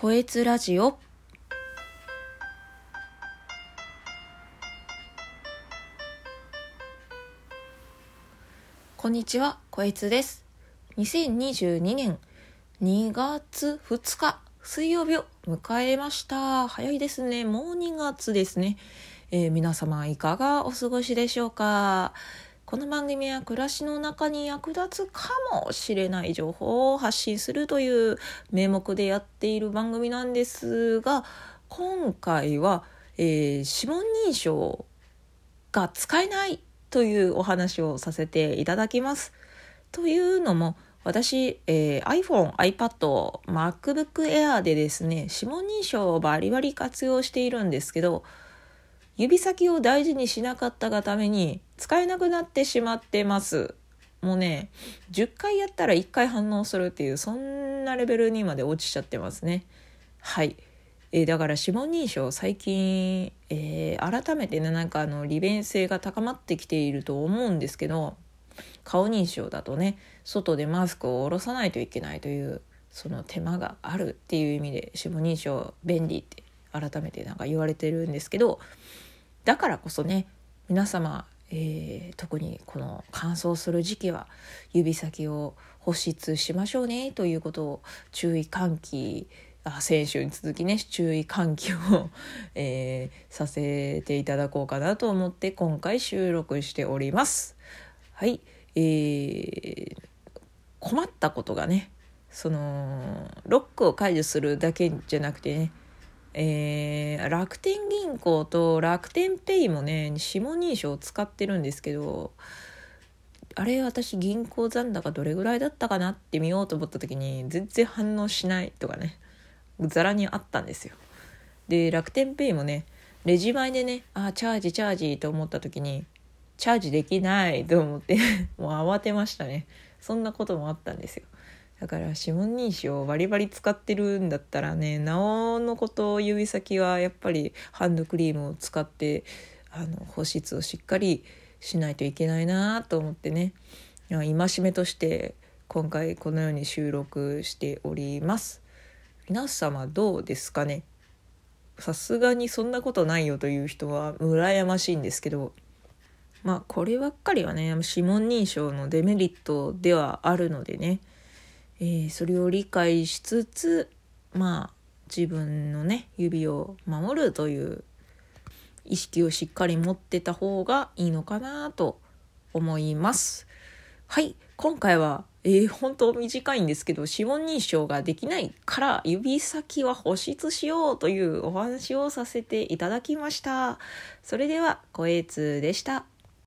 こえつラジオこんにちは、こえつです。2022年2月2日水曜日を迎えました。早いですね。もう2月ですね。えー皆様いかがお過ごしでしょうか？この番組は暮らしの中に役立つかもしれない情報を発信するという名目でやっている番組なんですが今回は、えー指紋認証が使えないというお話をさせていただきます。というのも私、えー iPhone、iPad、MacBook Air でですね指紋認証をバリバリ活用しているんですけど指先を大事にしなかったがために使えなくなってしまってます。もうね、10回やったら1回反応するっていう、そんなレベルにまで落ちちゃってますね。はい。えーだから指紋認証最近、えー改めてね、なんかあの利便性が高まってきていると思うんですけど、顔認証だとね、外でマスクを下ろさないといけないという、その手間があるっていう意味で指紋認証便利って改めてなんか言われてるんですけど、だからこそね皆様、えー特にこの乾燥する時期は指先を保湿しましょうねということを注意喚起あ先週に続きね注意喚起を、えーさせていただこうかなと思って今回収録しております。はい、えー困ったことがねそのロックを解除するだけじゃなくてねえー楽天銀行と楽天ペイもね指紋認証を使ってるんですけどあれ私銀行残高どれぐらいだったかなって見ようと思った時に全然反応しないとかねざらにあったんですよ。で楽天ペイもねレジ前でねあチャージチャージと思った時にチャージできないと思ってもう慌てましたね。そんなこともあったんですよ。だから指紋認証をバリバリ使ってるんだったらねなおのこと指先はやっぱりハンドクリームを使ってあの保湿をしっかりしないといけないなと思ってね。いや戒めとして今回このように収録しております。皆様どうですかね？さすがにそんなことないよという人は羨ましいんですけど。まあこればっかりはね指紋認証のデメリットではあるのでね。えーそれを理解しつつまあ自分のね指を守るという意識をしっかり持ってた方がいいのかなと思います。はい今回は、えー本当短いんですけど指紋認証ができないから指先は保湿しようというお話をさせていただきました。それでは、こえつでした。